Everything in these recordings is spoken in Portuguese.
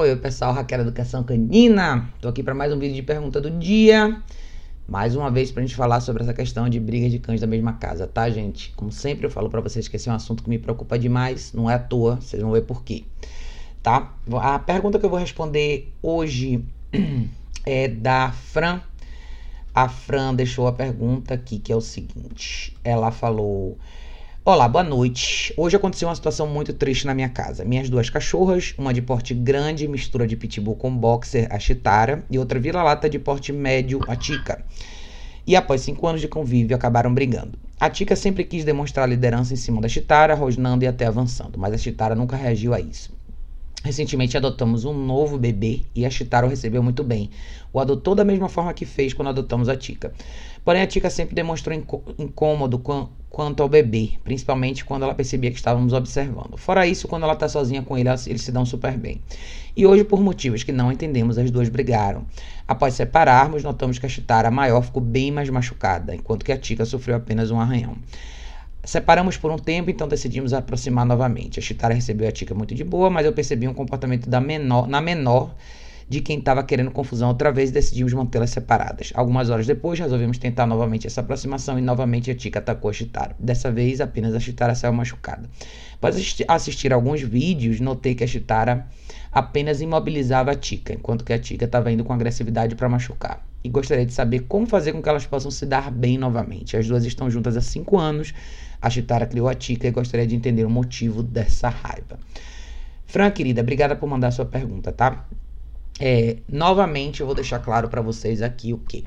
Oi, pessoal, Raquel Educação Canina. Tô aqui para mais um vídeo de pergunta do dia. Mais uma vez pra gente falar sobre essa questão de brigas de cães da mesma casa, tá, gente? Como sempre eu falo para vocês que esse é um assunto que me preocupa demais, não é à toa, vocês vão ver por quê. Tá? A pergunta que eu vou responder hoje é da Fran. A Fran deixou a pergunta aqui, que é o seguinte. Ela falou: Olá, boa noite. Hoje aconteceu uma situação muito triste na minha casa. Minhas duas cachorras, uma de porte grande, mistura de pitbull com boxer, a Chitara, e outra vira-lata de porte médio, a Tica. E após cinco anos de convívio, acabaram brigando. A Tica sempre quis demonstrar liderança em cima da Chitara, rosnando e até avançando, mas a Chitara nunca reagiu a isso. Recentemente adotamos um novo bebê e a Chitara o recebeu muito bem. O adotou da mesma forma que fez quando adotamos a Tica. Porém, a Tica sempre demonstrou incômodo quanto ao bebê, principalmente quando ela percebia que estávamos observando. Fora isso, quando ela está sozinha com ele, eles se dão super bem. E hoje, por motivos que não entendemos, as duas brigaram. Após separarmos, notamos que a Chitara maior ficou bem mais machucada, enquanto que a Tica sofreu apenas um arranhão. Separamos por um tempo, então decidimos aproximar novamente. A Chitara recebeu a Tica muito de boa, mas eu percebi um comportamento da menor, na menor de quem estava querendo confusão outra vez e decidimos mantê-las separadas. Algumas horas depois, resolvemos tentar novamente essa aproximação e novamente a Tica atacou a Chitara. Dessa vez, apenas a Chitara saiu machucada. Após assistir alguns vídeos, notei que a Chitara apenas imobilizava a Tica, enquanto que a Tica estava indo com agressividade para machucar. E gostaria de saber como fazer com que elas possam se dar bem novamente. As duas estão juntas há cinco anos a Chitara criou a Tica e gostaria de entender o motivo dessa raiva. Fran, querida, obrigada por mandar sua pergunta, tá? É, novamente, eu vou deixar claro para vocês aqui o que.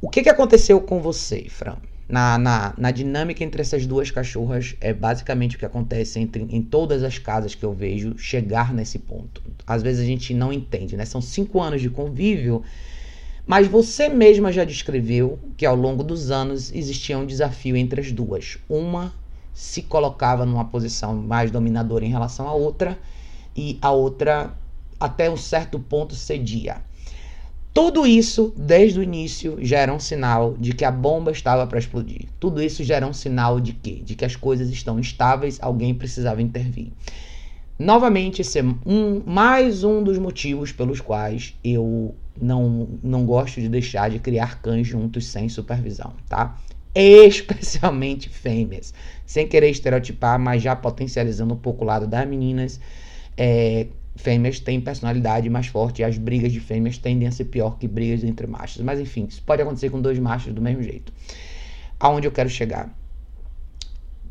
O que, que aconteceu com você, Fran? Na, na, na, dinâmica entre essas duas cachorras, é basicamente o que acontece entre, em todas as casas que eu vejo chegar nesse ponto. Às vezes a gente não entende, né? São cinco anos de convívio mas você mesma já descreveu que ao longo dos anos existia um desafio entre as duas. Uma se colocava numa posição mais dominadora em relação à outra e a outra até um certo ponto cedia. Tudo isso, desde o início, já era um sinal de que a bomba estava para explodir. Tudo isso já era um sinal de quê? De que as coisas estão instáveis, alguém precisava intervir. Novamente, esse é um, mais um dos motivos pelos quais eu não, não gosto de deixar de criar cães juntos sem supervisão, tá? Especialmente fêmeas. Sem querer estereotipar, mas já potencializando um pouco o lado das meninas. É, fêmeas têm personalidade mais forte e as brigas de fêmeas tendem a ser pior que brigas entre machos. Mas enfim, isso pode acontecer com dois machos do mesmo jeito. Aonde eu quero chegar?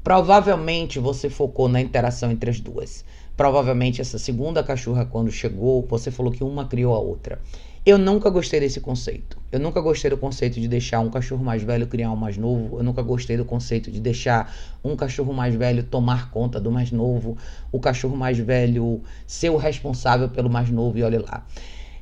Provavelmente você focou na interação entre as duas. Provavelmente essa segunda cachorra, quando chegou, você falou que uma criou a outra. Eu nunca gostei desse conceito. Eu nunca gostei do conceito de deixar um cachorro mais velho criar um mais novo. Eu nunca gostei do conceito de deixar um cachorro mais velho tomar conta do mais novo. O cachorro mais velho ser o responsável pelo mais novo e olha lá.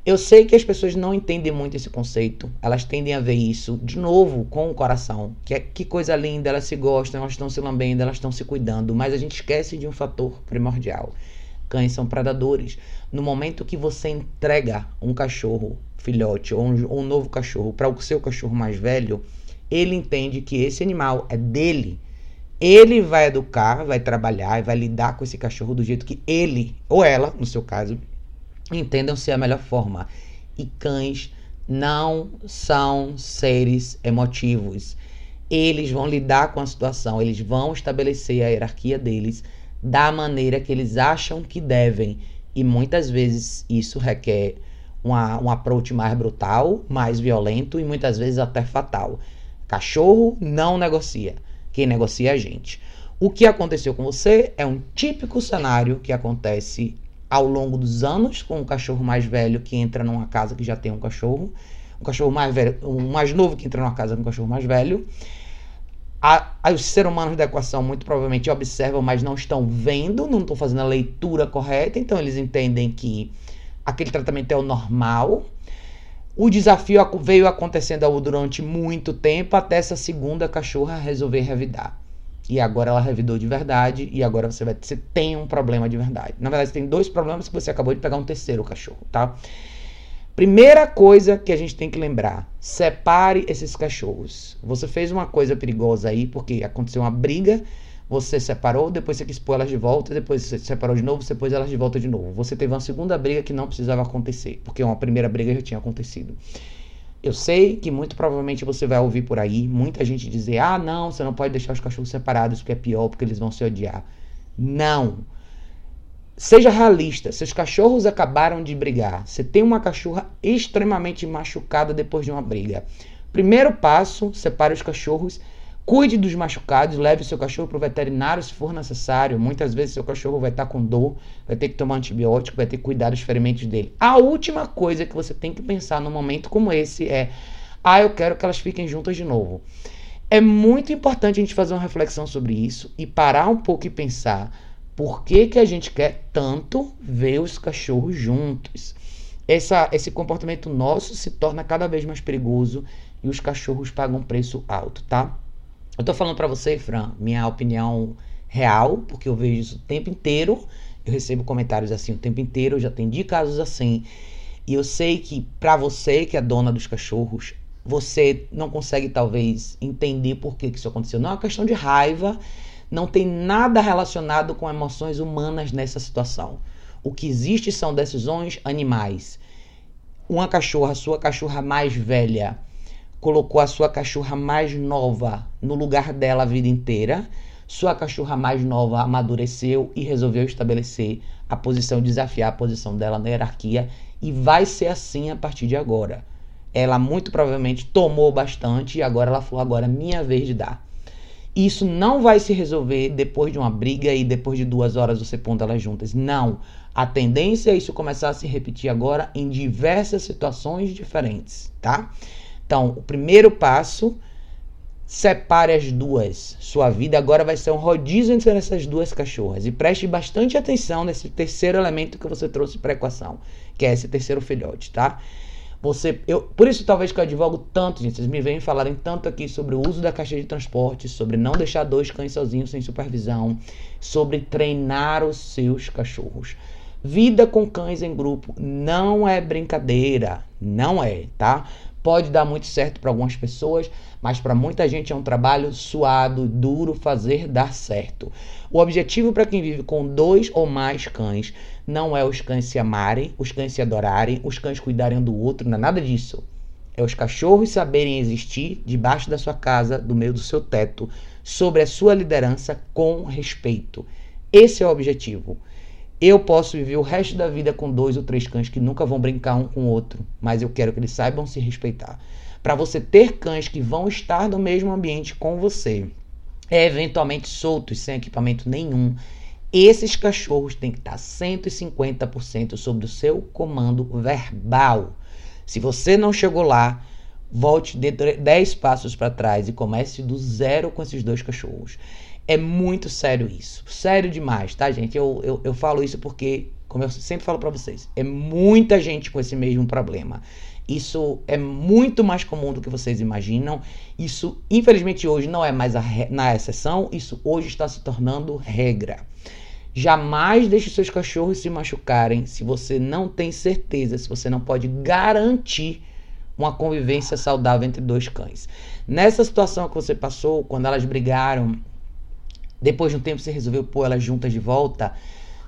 Eu sei que as pessoas não entendem muito esse conceito. Elas tendem a ver isso, de novo, com o coração. Que, é, que coisa linda, elas se gostam, elas estão se lambendo, elas estão se cuidando. Mas a gente esquece de um fator primordial cães são predadores. No momento que você entrega um cachorro filhote ou um, ou um novo cachorro para o seu cachorro mais velho, ele entende que esse animal é dele. Ele vai educar, vai trabalhar e vai lidar com esse cachorro do jeito que ele, ou ela, no seu caso, entendam ser a melhor forma. E cães não são seres emotivos. Eles vão lidar com a situação, eles vão estabelecer a hierarquia deles da maneira que eles acham que devem. E muitas vezes isso requer uma, um approach mais brutal, mais violento e muitas vezes até fatal. Cachorro não negocia. Quem negocia é a gente. O que aconteceu com você é um típico cenário que acontece ao longo dos anos com um cachorro mais velho que entra numa casa que já tem um cachorro, um cachorro mais velho, um mais novo que entra numa casa com um cachorro mais velho a, a, os seres humanos da equação muito provavelmente observam, mas não estão vendo, não estão fazendo a leitura correta, então eles entendem que aquele tratamento é o normal. O desafio veio acontecendo durante muito tempo até essa segunda cachorra resolver revidar. E agora ela revidou de verdade e agora você vai você tem um problema de verdade. Na verdade, você tem dois problemas que você acabou de pegar um terceiro cachorro, tá? Primeira coisa que a gente tem que lembrar: separe esses cachorros. Você fez uma coisa perigosa aí porque aconteceu uma briga, você separou, depois você quis pôr elas de volta, depois você separou de novo, você pôs elas de volta de novo. Você teve uma segunda briga que não precisava acontecer, porque uma primeira briga já tinha acontecido. Eu sei que muito provavelmente você vai ouvir por aí muita gente dizer: ah, não, você não pode deixar os cachorros separados porque é pior, porque eles vão se odiar. Não. Seja realista. Seus cachorros acabaram de brigar. Você tem uma cachorra extremamente machucada depois de uma briga. Primeiro passo: separe os cachorros Cuide dos machucados, leve seu cachorro para o veterinário se for necessário. Muitas vezes seu cachorro vai estar tá com dor, vai ter que tomar antibiótico, vai ter que cuidar dos ferimentos dele. A última coisa que você tem que pensar num momento como esse é: ah, eu quero que elas fiquem juntas de novo. É muito importante a gente fazer uma reflexão sobre isso e parar um pouco e pensar por que, que a gente quer tanto ver os cachorros juntos. Essa, esse comportamento nosso se torna cada vez mais perigoso e os cachorros pagam preço alto, tá? Eu tô falando para você, Fran, minha opinião real, porque eu vejo isso o tempo inteiro. Eu recebo comentários assim o tempo inteiro, eu já atendi casos assim. E eu sei que para você, que é dona dos cachorros, você não consegue talvez entender por que, que isso aconteceu. Não é uma questão de raiva, não tem nada relacionado com emoções humanas nessa situação. O que existe são decisões animais. Uma cachorra, sua cachorra mais velha, colocou a sua cachorra mais nova no lugar dela a vida inteira. Sua cachorra mais nova amadureceu e resolveu estabelecer a posição, desafiar a posição dela na hierarquia e vai ser assim a partir de agora. Ela muito provavelmente tomou bastante e agora ela falou: agora é minha vez de dar. Isso não vai se resolver depois de uma briga e depois de duas horas você pondo elas juntas. Não. A tendência é isso começar a se repetir agora em diversas situações diferentes, tá? Então, o primeiro passo, separe as duas. Sua vida agora vai ser um rodízio entre essas duas cachorras. E preste bastante atenção nesse terceiro elemento que você trouxe para a equação, que é esse terceiro filhote, tá? Você, eu, por isso talvez que eu advogo tanto, gente. Vocês me vêm falarem tanto aqui sobre o uso da caixa de transporte, sobre não deixar dois cães sozinhos sem supervisão, sobre treinar os seus cachorros. Vida com cães em grupo não é brincadeira, não é, tá? Pode dar muito certo para algumas pessoas, mas para muita gente é um trabalho suado, duro fazer dar certo. O objetivo para quem vive com dois ou mais cães não é os cães se amarem, os cães se adorarem, os cães cuidarem do outro, não é nada disso. É os cachorros saberem existir debaixo da sua casa, do meio do seu teto, sobre a sua liderança com respeito. Esse é o objetivo. Eu posso viver o resto da vida com dois ou três cães que nunca vão brincar um com o outro, mas eu quero que eles saibam se respeitar. Para você ter cães que vão estar no mesmo ambiente com você, é eventualmente soltos, sem equipamento nenhum, esses cachorros têm que estar 150% sob o seu comando verbal. Se você não chegou lá, volte 10 passos para trás e comece do zero com esses dois cachorros. É muito sério isso. Sério demais, tá, gente? Eu, eu, eu falo isso porque, como eu sempre falo para vocês, é muita gente com esse mesmo problema. Isso é muito mais comum do que vocês imaginam. Isso, infelizmente, hoje não é mais a na exceção, isso hoje está se tornando regra. Jamais deixe seus cachorros se machucarem se você não tem certeza, se você não pode garantir uma convivência saudável entre dois cães. Nessa situação que você passou, quando elas brigaram depois de um tempo você resolveu pôr elas juntas de volta,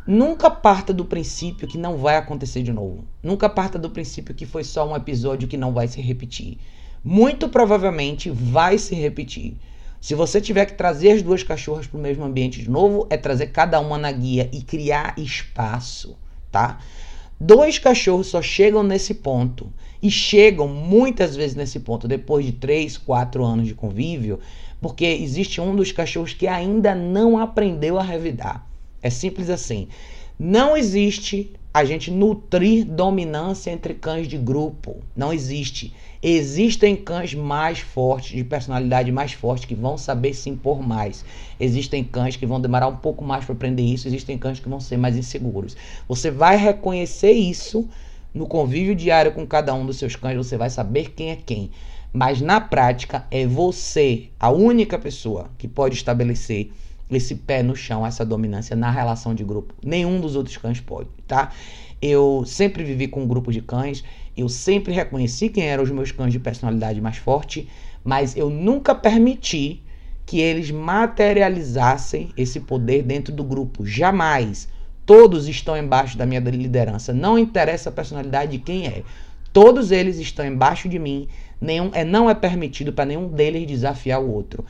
nunca parta do princípio que não vai acontecer de novo. Nunca parta do princípio que foi só um episódio que não vai se repetir. Muito provavelmente vai se repetir. Se você tiver que trazer as duas cachorras para o mesmo ambiente de novo, é trazer cada uma na guia e criar espaço, tá? Dois cachorros só chegam nesse ponto e chegam muitas vezes nesse ponto depois de 3, 4 anos de convívio porque existe um dos cachorros que ainda não aprendeu a revidar. É simples assim. Não existe a gente nutrir dominância entre cães de grupo. Não existe. Existem cães mais fortes, de personalidade mais forte, que vão saber se impor mais. Existem cães que vão demorar um pouco mais para aprender isso. Existem cães que vão ser mais inseguros. Você vai reconhecer isso no convívio diário com cada um dos seus cães. Você vai saber quem é quem. Mas na prática é você a única pessoa que pode estabelecer esse pé no chão, essa dominância na relação de grupo. Nenhum dos outros cães pode, tá? Eu sempre vivi com um grupo de cães, eu sempre reconheci quem eram os meus cães de personalidade mais forte, mas eu nunca permiti que eles materializassem esse poder dentro do grupo. Jamais. Todos estão embaixo da minha liderança. Não interessa a personalidade de quem é. Todos eles estão embaixo de mim. Nenhum, é, não é permitido para nenhum deles desafiar o outro.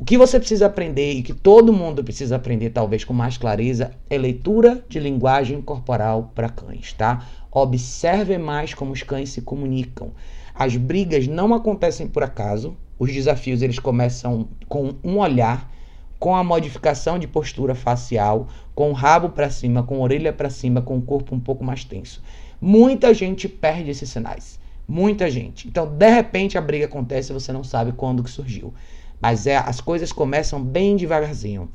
O que você precisa aprender e que todo mundo precisa aprender, talvez com mais clareza, é leitura de linguagem corporal para cães, tá? Observe mais como os cães se comunicam. As brigas não acontecem por acaso. Os desafios eles começam com um olhar, com a modificação de postura facial, com o rabo para cima, com a orelha para cima, com o corpo um pouco mais tenso. Muita gente perde esses sinais. Muita gente. Então, de repente, a briga acontece e você não sabe quando que surgiu. Mas é, as coisas começam bem devagarzinho.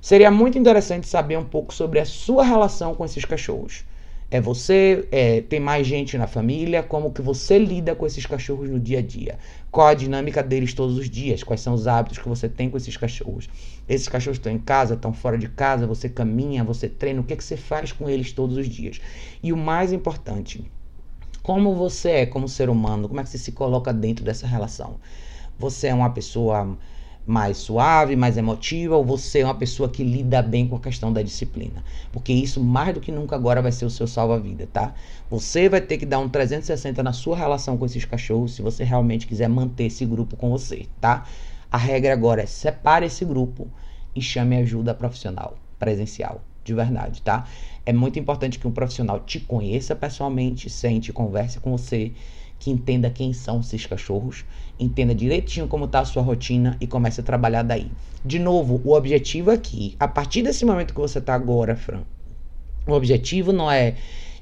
Seria muito interessante saber um pouco sobre a sua relação com esses cachorros. É você, é, tem mais gente na família, como que você lida com esses cachorros no dia a dia? Qual a dinâmica deles todos os dias? Quais são os hábitos que você tem com esses cachorros? Esses cachorros estão em casa, estão fora de casa, você caminha, você treina, o que, é que você faz com eles todos os dias? E o mais importante, como você é como ser humano, como é que você se coloca dentro dessa relação? Você é uma pessoa mais suave, mais emotiva, ou você é uma pessoa que lida bem com a questão da disciplina. Porque isso, mais do que nunca, agora vai ser o seu salva-vida, tá? Você vai ter que dar um 360 na sua relação com esses cachorros se você realmente quiser manter esse grupo com você, tá? A regra agora é separe esse grupo e chame ajuda profissional, presencial, de verdade, tá? É muito importante que um profissional te conheça pessoalmente, sente, converse com você que entenda quem são esses cachorros, entenda direitinho como está a sua rotina e comece a trabalhar daí. De novo, o objetivo aqui, a partir desse momento que você está agora, Fran, o objetivo não é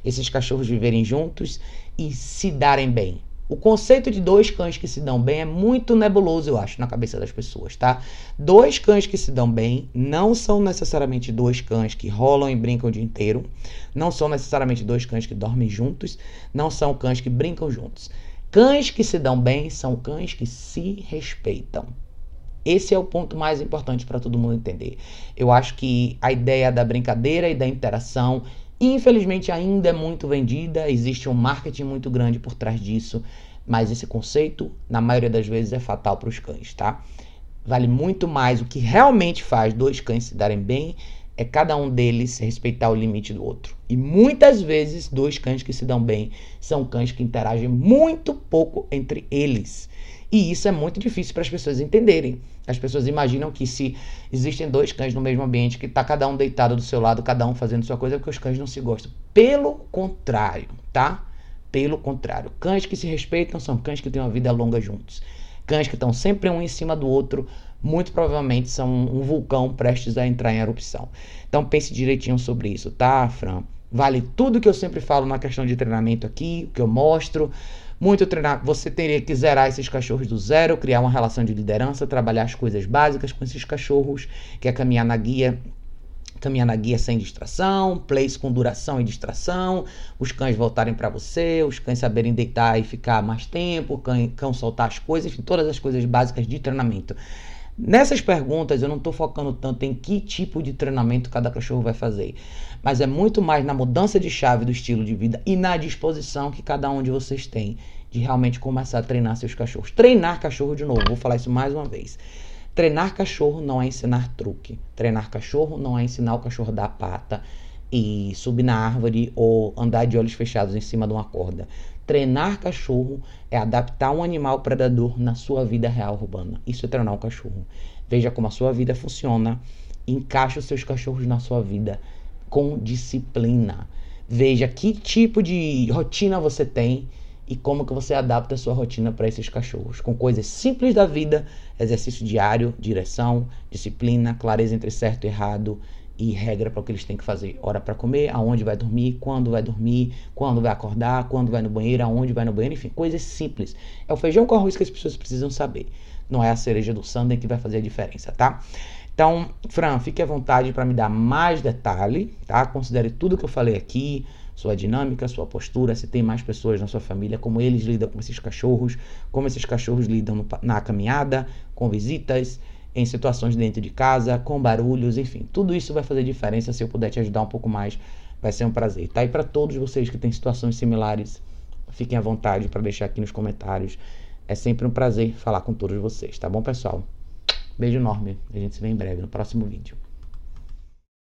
esses cachorros viverem juntos e se darem bem. O conceito de dois cães que se dão bem é muito nebuloso, eu acho, na cabeça das pessoas, tá? Dois cães que se dão bem não são necessariamente dois cães que rolam e brincam o dia inteiro, não são necessariamente dois cães que dormem juntos, não são cães que brincam juntos. Cães que se dão bem são cães que se respeitam. Esse é o ponto mais importante para todo mundo entender. Eu acho que a ideia da brincadeira e da interação Infelizmente ainda é muito vendida, existe um marketing muito grande por trás disso, mas esse conceito, na maioria das vezes, é fatal para os cães, tá? Vale muito mais o que realmente faz dois cães se darem bem é cada um deles respeitar o limite do outro. E muitas vezes, dois cães que se dão bem são cães que interagem muito pouco entre eles. E isso é muito difícil para as pessoas entenderem. As pessoas imaginam que se existem dois cães no mesmo ambiente, que está cada um deitado do seu lado, cada um fazendo sua coisa, é porque os cães não se gostam. Pelo contrário, tá? Pelo contrário. Cães que se respeitam são cães que têm uma vida longa juntos. Cães que estão sempre um em cima do outro, muito provavelmente são um vulcão prestes a entrar em erupção. Então pense direitinho sobre isso, tá, Fran? Vale tudo que eu sempre falo na questão de treinamento aqui, que eu mostro. Muito treinar, você teria que zerar esses cachorros do zero, criar uma relação de liderança, trabalhar as coisas básicas com esses cachorros, que é caminhar na guia, caminhar na guia sem distração, plays com duração e distração, os cães voltarem para você, os cães saberem deitar e ficar mais tempo, cão, cão soltar as coisas, enfim, todas as coisas básicas de treinamento. Nessas perguntas eu não estou focando tanto em que tipo de treinamento cada cachorro vai fazer, mas é muito mais na mudança de chave do estilo de vida e na disposição que cada um de vocês tem de realmente começar a treinar seus cachorros. Treinar cachorro de novo, vou falar isso mais uma vez. Treinar cachorro não é ensinar truque. Treinar cachorro não é ensinar o cachorro dar pata e subir na árvore ou andar de olhos fechados em cima de uma corda. Treinar cachorro é adaptar um animal predador na sua vida real urbana. Isso é treinar um cachorro. Veja como a sua vida funciona. Encaixe os seus cachorros na sua vida com disciplina. Veja que tipo de rotina você tem e como que você adapta a sua rotina para esses cachorros. Com coisas simples da vida, exercício diário, direção, disciplina, clareza entre certo e errado, e regra para o que eles têm que fazer. Hora para comer, aonde vai dormir, quando vai dormir, quando vai acordar, quando vai no banheiro, aonde vai no banheiro, enfim, coisas simples. É o feijão com arroz que as pessoas precisam saber. Não é a cereja do sundae que vai fazer a diferença, tá? Então, Fran, fique à vontade para me dar mais detalhe, tá? Considere tudo que eu falei aqui, sua dinâmica, sua postura, se tem mais pessoas na sua família, como eles lidam com esses cachorros, como esses cachorros lidam no, na caminhada, com visitas, em situações dentro de casa, com barulhos, enfim, tudo isso vai fazer diferença. Se eu puder te ajudar um pouco mais, vai ser um prazer. Tá? E para todos vocês que têm situações similares, fiquem à vontade para deixar aqui nos comentários. É sempre um prazer falar com todos vocês, tá bom, pessoal? Beijo enorme. A gente se vê em breve no próximo vídeo.